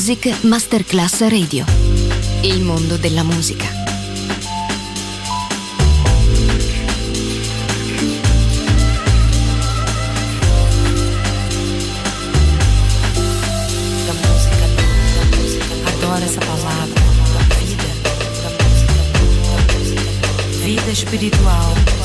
Music Masterclass Radio. Il mondo della musica. La musica, adora essa palavra. Vida, la musica, la musica, Vida espiritual.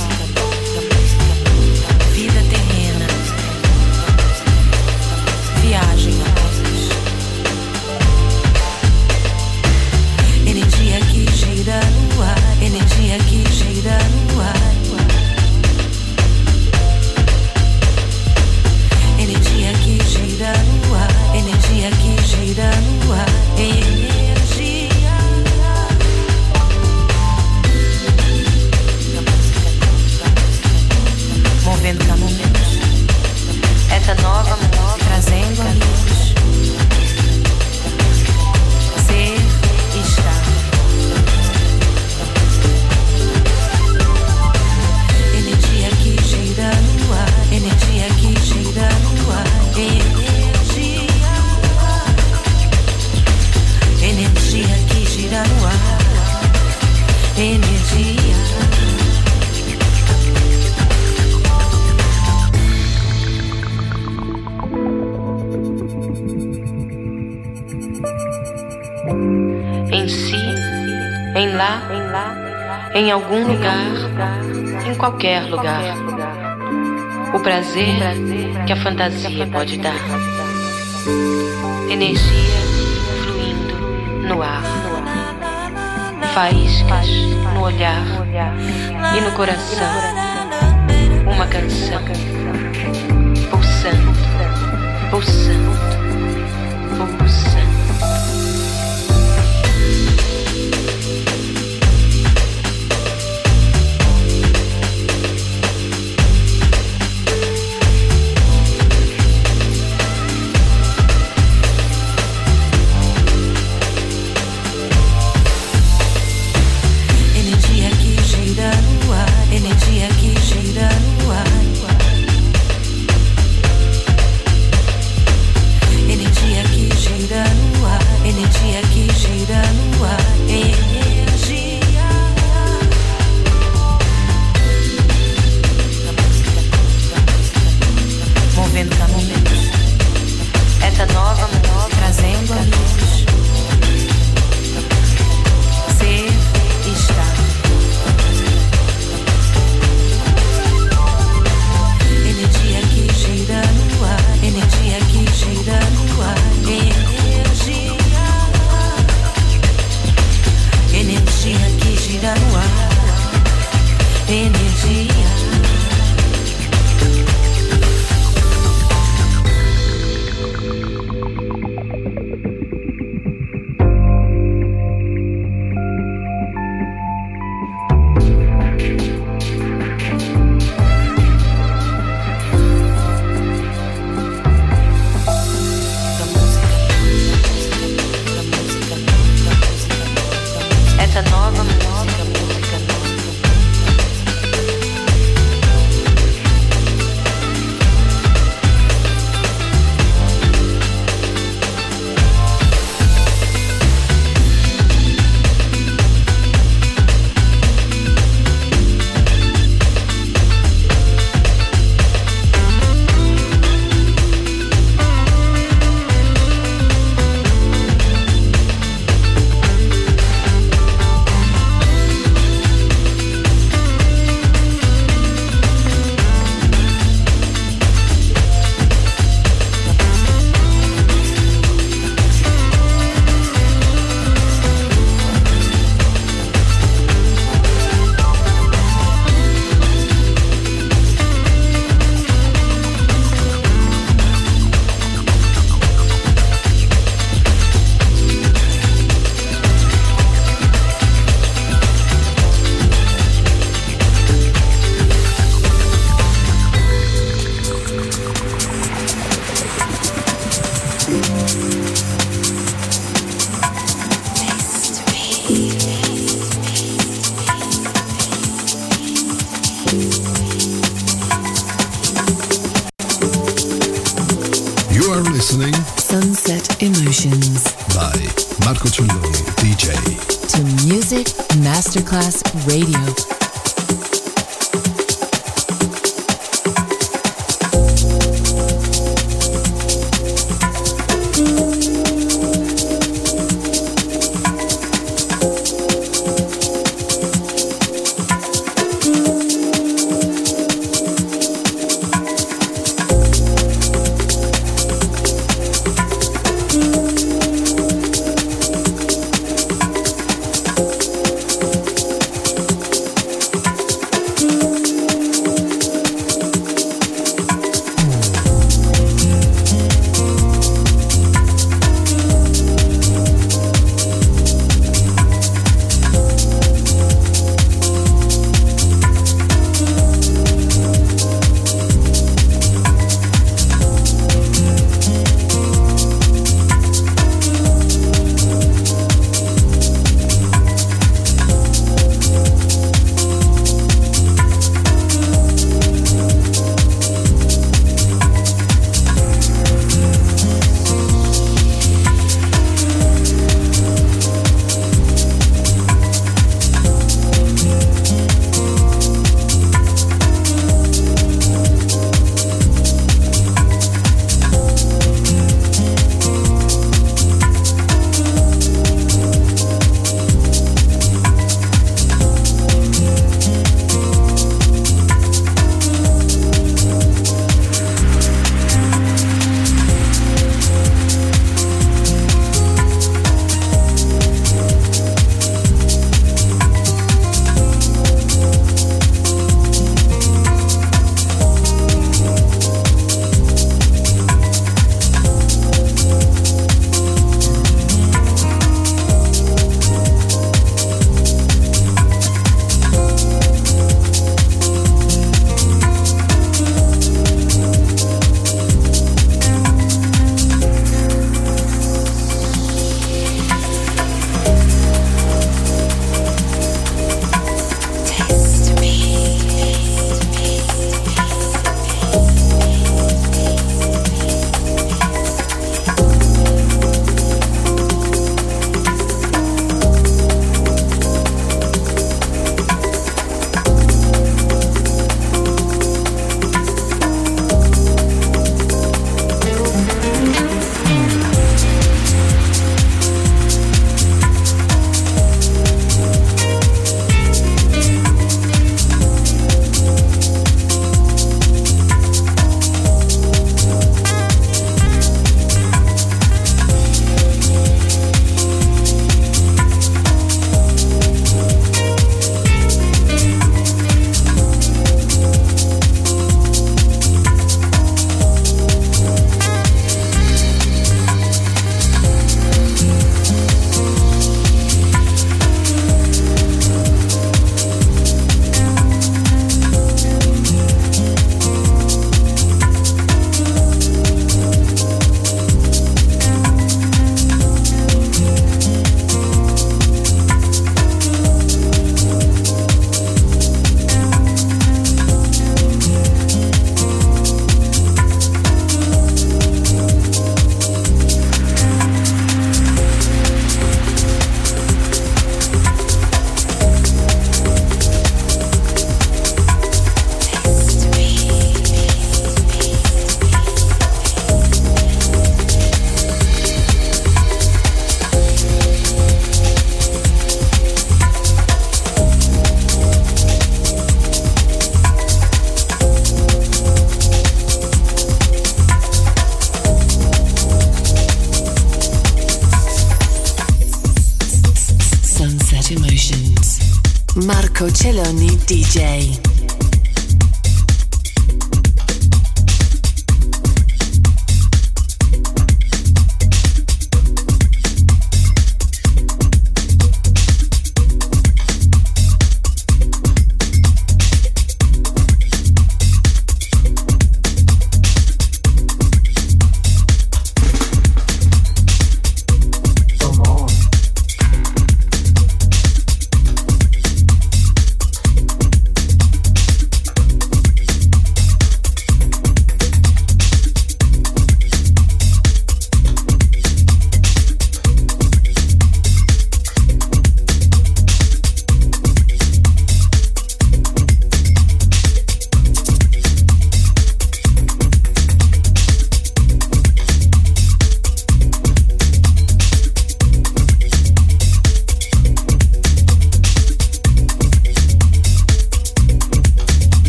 qualquer lugar. O prazer que a fantasia pode dar. Energia fluindo no ar. Faíscas no olhar e no coração. Uma canção pulsando, pulsando.